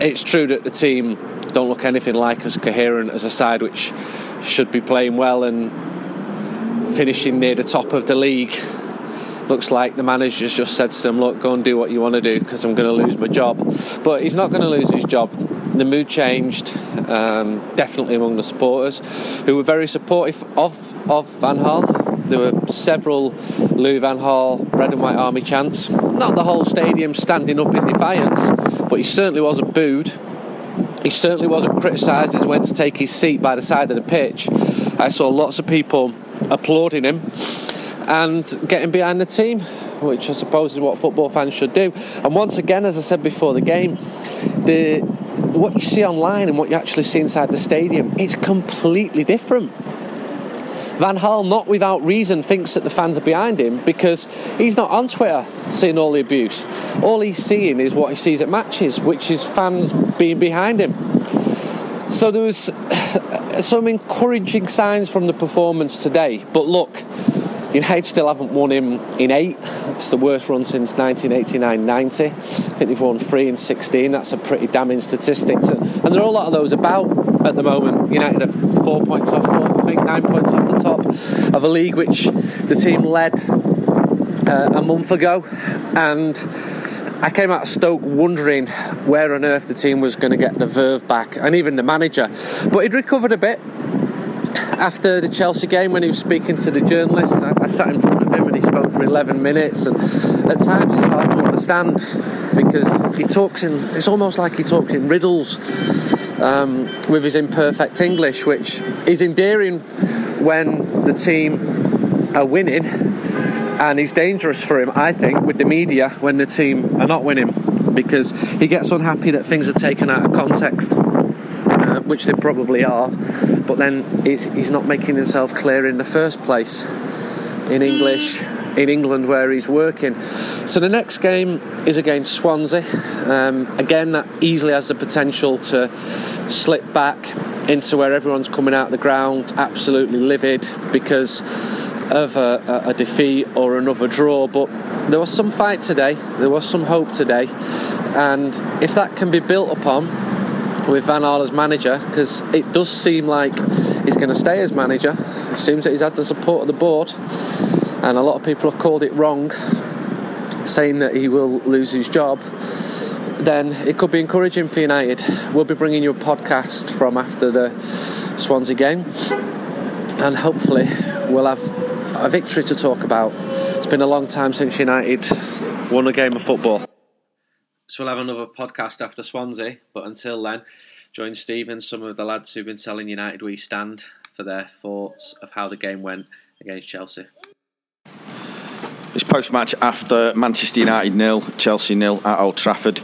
It's true that the team don't look anything like as coherent as a side which should be playing well and finishing near the top of the league. Looks like the manager's just said to them, Look, go and do what you want to do because I'm going to lose my job. But he's not going to lose his job. The mood changed, um, definitely among the supporters, who were very supportive of, of Van Gaal. There were several Louis Van Gaal red and white army chants. Not the whole stadium standing up in defiance, but he certainly wasn't booed. He certainly wasn't criticised as he went to take his seat by the side of the pitch. I saw lots of people applauding him and getting behind the team, which I suppose is what football fans should do. And once again, as I said before the game, the what you see online and what you actually see inside the stadium, it's completely different. Van Gaal, not without reason, thinks that the fans are behind him because he's not on Twitter seeing all the abuse. All he's seeing is what he sees at matches, which is fans being behind him. So there was some encouraging signs from the performance today. But look, United still haven't won him in eight. It's the worst run since 1989-90. I think they've won three in 16. That's a pretty damning statistic. And there are a lot of those about at the moment. United are four points off four, I think nine points off the top of a league which the team led uh, a month ago. And I came out of Stoke wondering where on earth the team was going to get the verve back, and even the manager. But he'd recovered a bit after the Chelsea game when he was speaking to the journalists. I, I, sat in front of him and he spoke for 11 minutes, and at times it's hard to understand because he talks in. It's almost like he talks in riddles um, with his imperfect English, which is endearing when the team are winning. And he's dangerous for him, I think, with the media when the team are not winning because he gets unhappy that things are taken out of context which they probably are, but then he's, he's not making himself clear in the first place in English in England where he's working. So the next game is against Swansea. Um, again, that easily has the potential to slip back into where everyone's coming out of the ground absolutely livid because of a, a, defeat or another draw. But there was some fight today, there was some hope today, and if that can be built upon with Van Gaal as manager because it does seem like he's going to stay as manager. It seems that he's had the support of the board, and a lot of people have called it wrong, saying that he will lose his job. Then it could be encouraging for United. We'll be bringing you a podcast from after the Swansea game, and hopefully we'll have a victory to talk about. It's been a long time since United won a game of football. So we'll have another podcast after Swansea. But until then, join Steve and some of the lads who've been telling United we stand for their thoughts of how the game went against Chelsea. This post match after Manchester United nil, Chelsea nil at Old Trafford.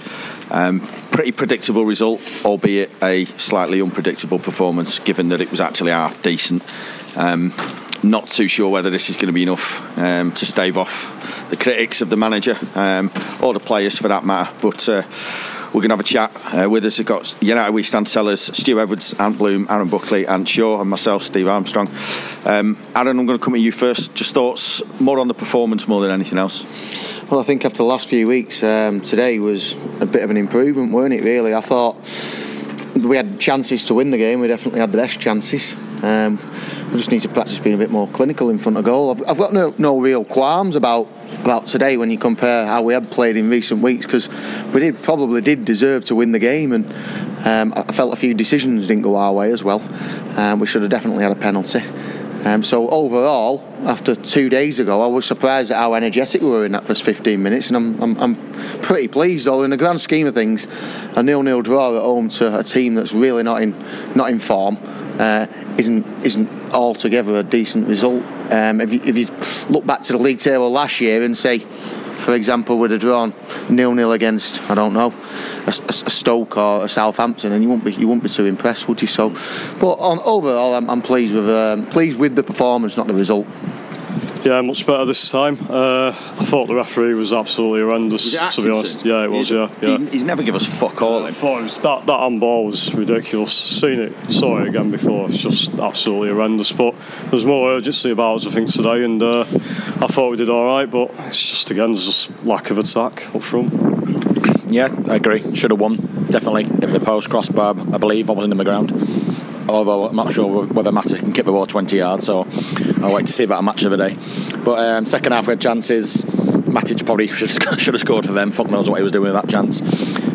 Um, pretty predictable result, albeit a slightly unpredictable performance, given that it was actually half decent. Um, not too sure whether this is going to be enough um, to stave off the critics of the manager um, or the players for that matter. But uh, we're going to have a chat. Uh, with us, we've got United We Stand sellers, Stu Edwards, Ant Bloom, Aaron Buckley, and Shaw, and myself, Steve Armstrong. Um, Aaron, I'm going to come at you first. Just thoughts more on the performance more than anything else. Well, I think after the last few weeks, um, today was a bit of an improvement, weren't it? Really, I thought we had chances to win the game. We definitely had the best chances. Um, we just need to practice being a bit more clinical in front of goal. I've, I've got no, no real qualms about about today when you compare how we had played in recent weeks because we did probably did deserve to win the game and um, I felt a few decisions didn't go our way as well. Um, we should have definitely had a penalty. Um, so overall, after two days ago, I was surprised at how energetic we were in that first 15 minutes, and I'm, I'm, I'm pretty pleased. Though in the grand scheme of things, a nil-nil draw at home to a team that's really not in not in form uh, isn't isn't altogether a decent result. Um, if you if you look back to the league table last year and say, for example, would have drawn nil-nil against I don't know a, a, Stoke or a Southampton, and you won't be you won't be too impressed, would you? So, but on overall, I'm, I'm pleased with um, pleased with the performance, not the result. Yeah, much better this time. Uh, I thought the referee was absolutely horrendous, to be honest. Yeah, it was. Yeah, yeah. He, he's never give us fuck all. I thought it was that that handball was ridiculous. Seen it, saw it again before. It's just absolutely horrendous. But there's more urgency about us, I think, today, and uh, I thought we did all right. But it's just again, there's just lack of attack up front. Yeah, I agree. Should have won. Definitely. Hit the post crossbar, I believe. I wasn't in the ground. Although I'm not sure whether Mata can kick the ball 20 yards, so I'll wait to see about a match of the day. But um, second half we had chances. Matic probably should, should have scored for them. Fuck knows what he was doing with that chance.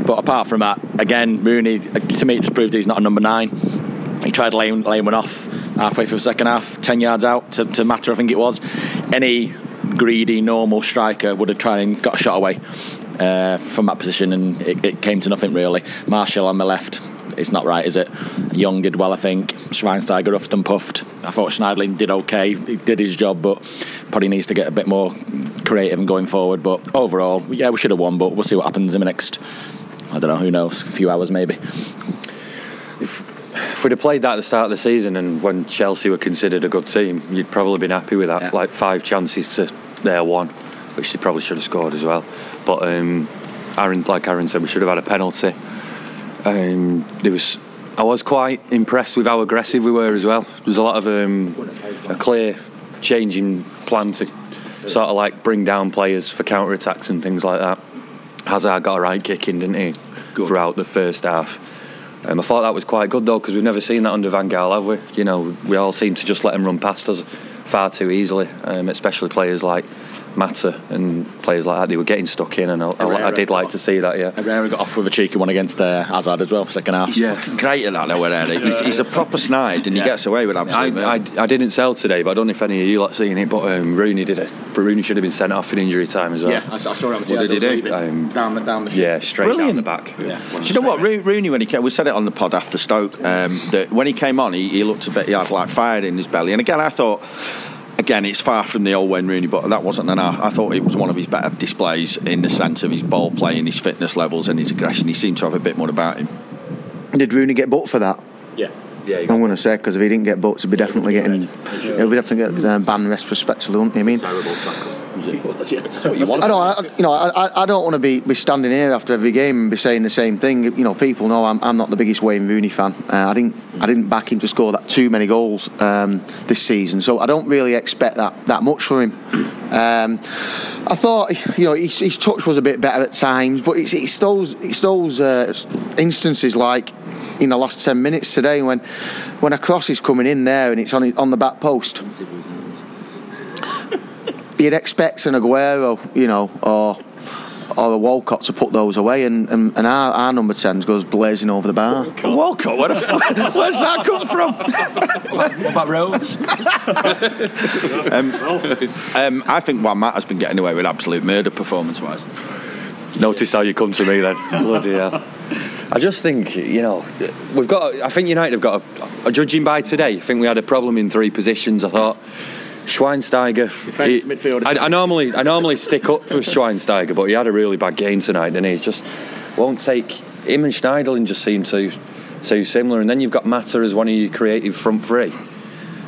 But apart from that, again, Rooney to me just proved he's not a number nine. He tried laying, laying one off halfway through the second half, 10 yards out to, to Mata, I think it was. Any greedy, normal striker would have tried and got a shot away uh, from that position, and it, it came to nothing really. Martial on the left, it's not right, is it? Young did well, I think. Schweinsteiger huffed and puffed. I thought Schneiderlin did okay. He did his job, but probably needs to get a bit more creative and going forward. But overall, yeah, we should have won, but we'll see what happens in the next, I don't know, who knows, a few hours maybe. If we'd have played that at the start of the season and when Chelsea were considered a good team, you'd probably been happy with that. Yeah. Like five chances to their one, which they probably should have scored as well. But um, Aaron, like Aaron said, we should have had a penalty. Um, there was, I was quite impressed with how aggressive we were as well. There was a lot of um, a clear changing plan to sort of like bring down players for counter attacks and things like that. Hazard got a right kick in, didn't he, good. throughout the first half. Um, I thought that was quite good though because we've never seen that under Van Gaal, have we? You know, we all seem to just let him run past us far too easily, um, especially players like Mata and players like that. They were getting stuck in, and I, I, I did like to see that. Yeah, Herrera got off with a cheeky one against uh, Hazard as well for second half. Yeah, great at that though, Herrera. He's, he's a proper snide, and he gets away with absolutely. I, I, I, didn't sell today, but I don't know if any of you like seeing it. But um, Rooney did it. Rooney should have been sent off in injury time as well. Yeah, I, saw it on the What did he do? Um, down the down the. Yeah, straight Brilliant. down the back. Yeah. Do you know what Rooney when he came? We said it on the pod after Stoke. Um, that when he came on, he, he looked a bit. He had like fire in his belly, and again, I thought again, it's far from the old Wayne Rooney, but that wasn't an. I thought it was one of his better displays in the sense of his ball playing, his fitness levels, and his aggression. He seemed to have a bit more about him. Did Rooney get booked for that? Yeah. Yeah, I'm going to say because if he didn't get booked, he'd be definitely getting, he'll be definitely getting um, banned retrospectively, wouldn't he? I mean, terrible tackle. I don't, I, you know, I, I don't want to be, be standing here after every game and be saying the same thing. You know, people know I'm, I'm not the biggest Wayne Rooney fan. Uh, I didn't I didn't back him to score that too many goals um, this season, so I don't really expect that that much from him. Um, I thought, you know, his, his, touch was a bit better at times, but it's, it's those it's those uh, instances like in the last ten minutes today when when a cross is coming in there and it's on on the back post you'd expect an Aguero, you know, or or a Walcott to put those away, and, and, and our, our number 10 goes blazing over the bar. Walcott? Where the, where's that come from? what about Rhodes? um, um, I think Juan Mata has been getting away with absolute murder performance wise. Notice how you come to me then. Bloody hell. I just think, you know, we've got, I think United have got, a, judging by today, I think we had a problem in three positions. I thought Schweinsteiger. Defence midfielder. I, I, normally I normally stick up for Schweinsteiger, but he had a really bad game tonight, and he just won't take him and Schneiderlin just seem too too similar. And then you've got Mata as one of your creative front three.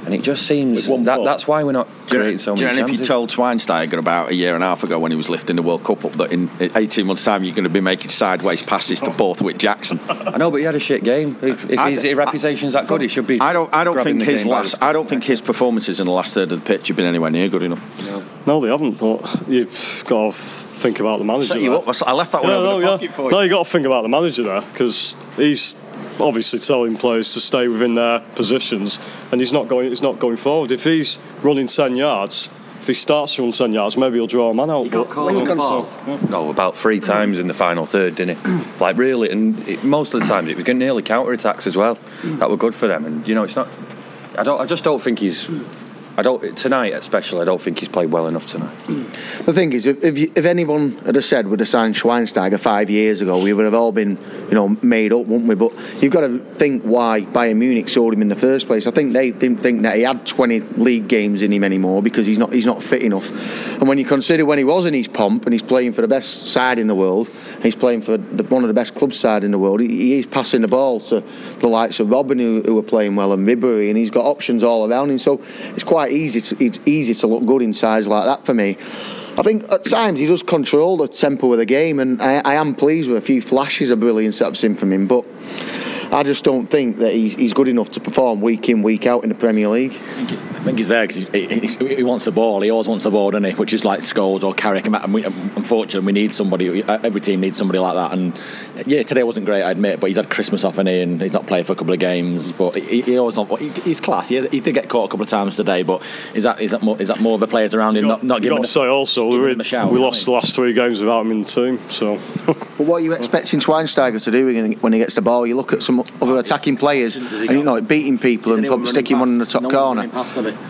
And it just seems that, foot. that's why we're not Do you, creating so do you know if you told Schweinsteiger about a year and a half ago when he was lifting the World Cup up that in 18 months' time you're going to be making sideways passes to Borthwick Jackson? I know, but he had a shit game. If, if I- his reputation's that good, he should be. I don't. I don't think his last. I don't think his performances in the last third of the pitch have been anywhere near good enough. No, they haven't. But you've got to think about the manager. Set you there. up. I s- I left that one yeah, over no, the yeah. for you. No, you got to think about the manager there because he's obviously telling players to stay within their positions, and he's not going. He's not going forward. If he's running ten yards, if he starts to run ten yards, maybe he'll draw a man out. but When you so- No, about three times in the final third, didn't it? like really, and it, most of the times it was getting nearly counter attacks as well. That were good for them, and you know it's not. I don't. I just don't think he's. I don't tonight, especially. I don't think he's played well enough tonight. Hmm. The thing is, if, if, anyone had said we'd have signed Schweinsteiger five years ago, we would have all been, you know, made up, wouldn't we? But you've got to think why Bayern Munich sold him in the first place. I think they didn't think that he had 20 league games in him anymore because he's not he's not fit enough. And when you consider when he was in his pomp and he's playing for the best side in the world, he's playing for one of the best club side in the world, he, he is passing the ball to the likes of Robben who, who are playing well and Ribery, and he's got options all around him. So it's quite easy to it's easy to look good in sides like that for me. I think at times he does control the tempo of the game, and I, I am pleased with a few flashes of brilliance I've seen from him. But I just don't think that he's, he's good enough to perform week in, week out in the Premier League. I think he's there because he, he, he wants the ball. He always wants the ball, doesn't he? Which is like Scholes or Carrick. And we, unfortunately, we need somebody. Uh, every team needs somebody like that. And yeah, today wasn't great, I admit. But he's had Christmas off in here, and he's not played for a couple of games. But he, he always not. He, he's class. He, has, he did get caught a couple of times today. But is that is that more, is that more of the players around him not, not giving? got to say also we, him a shout, we lost the last three games without him in the team. So But what are you expecting Schweinsteiger to do when he- gets the ball? You look at some other attacking players, and you know beating people and probably sticking one in the top corner.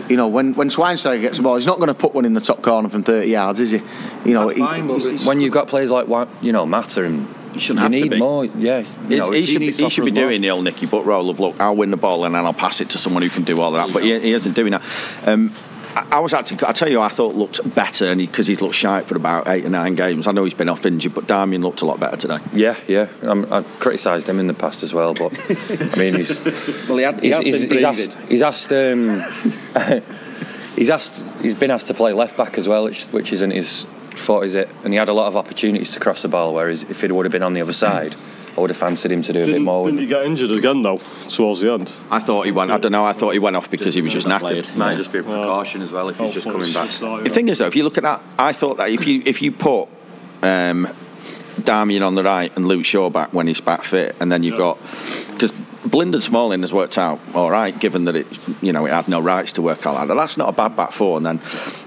You know when when Schweinsteiger gets the ball, he's not going to put one in the top corner from 30 yards, is he? You know, he- he's- he's- when you've got players like Wa- you know Mata and you, shouldn't have to need be. more. Yeah, you He, know, he should be, he should be us more. doing the old Nicky Butt role of look, I'll win the ball and then I'll pass it to someone who can do all that. But he, he isn't doing that. Um, I, I was actually, I tell you, I thought looked better, and because he's looked shy for about eight or nine games. I know he's been off injured, but Darmian looked a lot better today. Yeah, yeah. I'm, I've criticised him in the past as well, but I mean, he's well, he, had, he he's, has he's, been he's asked. He's asked. Um, he's asked. He's been asked to play left back as well, which, which isn't his fault, is it? And he had a lot of opportunities to cross the ball. Whereas if it would have been on the other side, I would have fancied him to do a bit didn't, more. Didn't he get injured again though towards the end? I thought he went. I don't know. I thought he went off because he was just knackered. it. Might just be a precaution as well if he's just coming back. The thing is, though, if you look at that, I thought that if you if you put um, Darmian on the right and Luke Shaw back when he's back fit, and then you've got because Blind and Smalling has worked out all right, given that it you know it had no rights to work out like that. That's not a bad back four, and then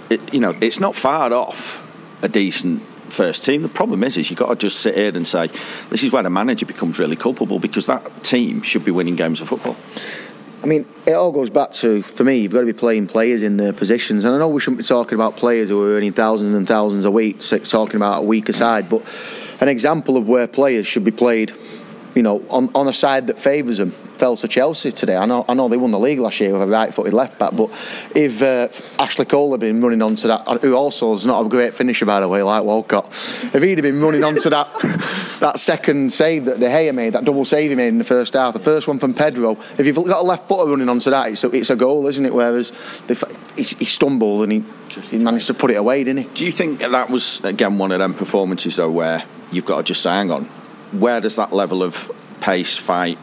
it, you know it's not far off a decent first team. The problem is, is you've got to just sit here and say this is where the manager becomes really culpable because that team should be winning games of football. I mean, it all goes back to, for me, you've got to be playing players in their positions. And I know we shouldn't be talking about players who are earning thousands and thousands a week, talking about a week aside, but an example of where players should be played, you know, on, on a side that favours them, fell to Chelsea today. I know, I know they won the league last year with a right-footed left back, but if uh, Ashley Cole had been running onto that, who also is not a great finisher by the way, like Walcott, if he'd have been running onto that that second save that De Gea made, that double save he made in the first half, the first one from Pedro, if you've got a left footer running onto that, it's a, it's a goal, isn't it? Whereas the, he, he stumbled and he, he managed to put it away, didn't he? Do you think that was again one of them performances though where you've got to just say, hang on, where does that level of pace, fight,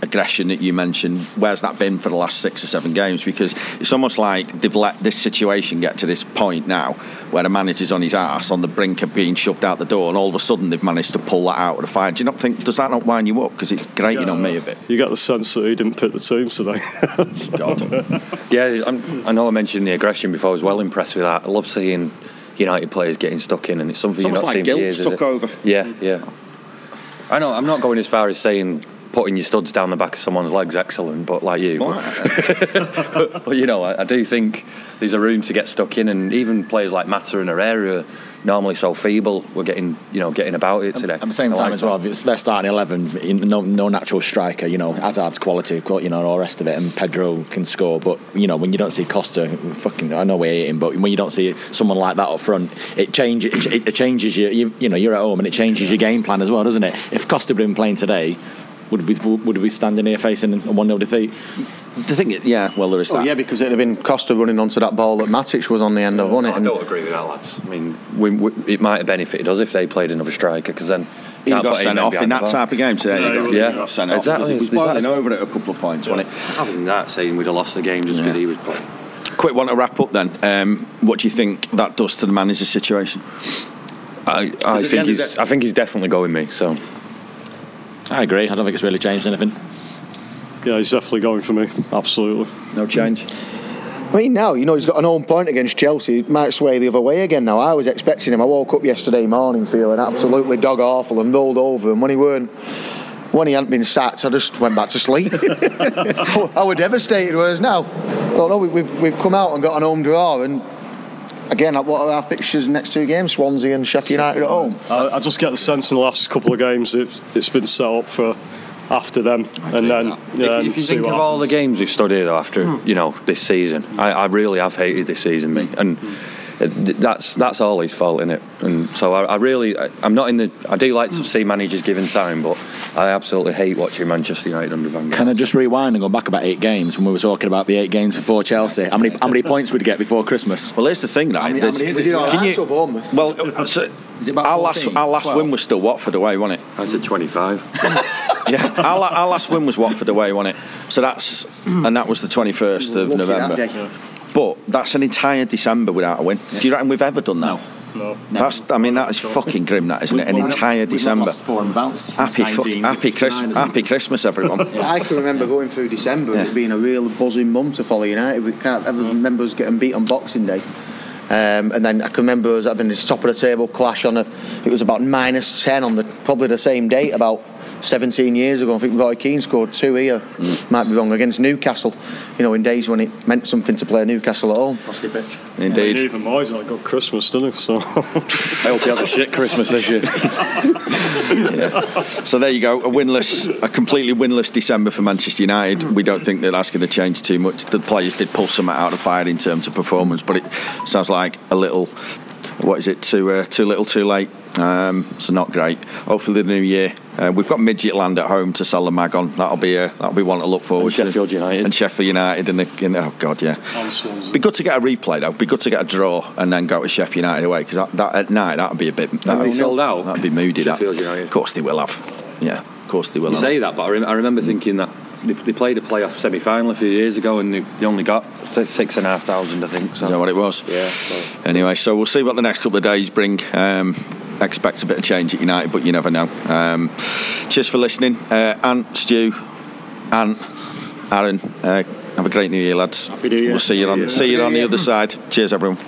aggression that you mentioned, where's that been for the last six or seven games? Because it's almost like they've let this situation get to this point now where the manager's on his ass on the brink of being shoved out the door, and all of a sudden they've managed to pull that out of the fire. Do you not think does that not wind you up? Because it's grating on me a bit. You got the sense that he didn't pick the teams today. God. Yeah, I'm, I know I mentioned the aggression before. I was well impressed with that. I love seeing United players getting stuck in, and it's something It's you've not almost like seen for guilt years. stuck over. Yeah, yeah. I know. I'm not going as far as saying putting your studs down the back of someone's legs excellent, but like you. But, but, you know, I, I do think there's a room to get stuck in, and even players like Mata and Herrera, normally so feeble, were getting you know getting about it today. At the same I time like as well, it's their starting eleven. No, no natural striker. You know, Hazard's quality, you know, and all the rest of it, and Pedro can score. But you know, when you don't see Costa, fucking, I know we hate him, but when you don't see someone like that up front, it changes. It, it changes your, you, you know, you're at home, and it changes your game plan as well, doesn't it? If Costa had been playing today. Would we would we stand in here facing a one 0 defeat? The thing, is- yeah, well, there is Oh, that. yeah, because it'd have been Costa running onto that ball that Matic was on the end of, wasn't it? I don't agree with that, lads. I mean, we, we, it might have benefited us if they played another striker, because then He can't got sent off in that type of game today. Yeah, he got, yeah. got sent off exactly. because he was Is boiling over it a couple of points, wasn't it? Other than that, saying we'd have lost the game just because he was playing. Quick one to wrap up then. Um, what do you think that does to the manager's situation? I, I Because at the think he's. I think he's definitely going me. So I agree. I don't think it's really changed anything. Yeah, he's definitely going for me. Absolutely. No change. I mean, now, you know, he's got an own point against Chelsea. It might sway the other way again now. I was expecting him. I woke up yesterday morning feeling absolutely dog awful and rolled over. And when he weren't, when he hadn't been sacked, I just went back to sleep. I was devastated. Whereas now, I don't know, we- we've, we've come out and got an home draw. And again, what are our fixtures next two games? Swansea and Sheffield United at home. I, I just get the sense in the last couple of games it's, it's been set up for after them, and then yeah, if, if you think what of all the games we've studied after, hmm. you know, this season, I, I really have hated this season, me, and it- that's that's all his fault in it. And so I, I really, I, I'm not in the. I do like to see managers given time, but I absolutely hate watching Manchester United under Van Gaal. Can I just rewind and go back about eight games when we were talking about the eight games before Chelsea? How many how many points we'd get before Christmas? Well, here's the thing, right? many- how many is it? Can you- well, uh, so our last 14? our last 12? win was still Watford away, wasn't it? I said 25. yeah, our, our last win was Watford away, wasn't it? So that's and that was the 21st of Lucky that November. Day. But that's an entire December without a win. Do you reckon we've ever done that? No. No, That's. I mean, that is fucking grim. That isn't it? An We've- entire we've not December. lost four and bounced Happy, fuck, happy, Chris, happy Christmas, everyone. I can remember going through December and it being a real buzzing month to follow United. We can't ever remember us getting beat on Boxing Day. Um, and then I can remember us having this top of the table clash on a. It was about minus ten on the probably the same date about 17 years ago. I think Roy Keane scored two here. Might be wrong against Newcastle. You know, in days when it meant something to play Newcastle at home. Frosty pitch. I mean, even Moyes had a good Christmas, didn't he? So I hope he has a shit Christmas this year. So there you go, a winless, a completely winless December for Manchester United. We don't think that that's going to change too much. The players did pull some out of the fire in terms of performance, but it sounds like a little, what is it, too uh, too little, too late. Um, so not great. Hopefully the new year. Uh, we've got midget land at home to sell the mag on. That'll be a, that'll be one to look forward And to. Sheffield United. and Sheffield United in the, in the oh god yeah. and Swansea. Be good to get a replay though. Be good to get a draw and then go to Sheffield United away because that, that at night that'd be a bit. That'd be, sold out? That'd be moody. That. Sheffield United. Of course they will have. Yeah, of course they will. You have. say that, but I, rem- I remember thinking that they, they played a playoff semi final a few years ago and they, they only got six and a half thousand, I think. So. Is that what it was? Yeah. So. Anyway, so we'll see what the next couple of days bring. Um, expect a bit of change at United, but you never know. Um, cheers for listening, uh, Ant, Stu, Ant, Aaron. Uh, have a great New Year, lads. Happy New Year. We'll see you on see you on the other side. Cheers, everyone.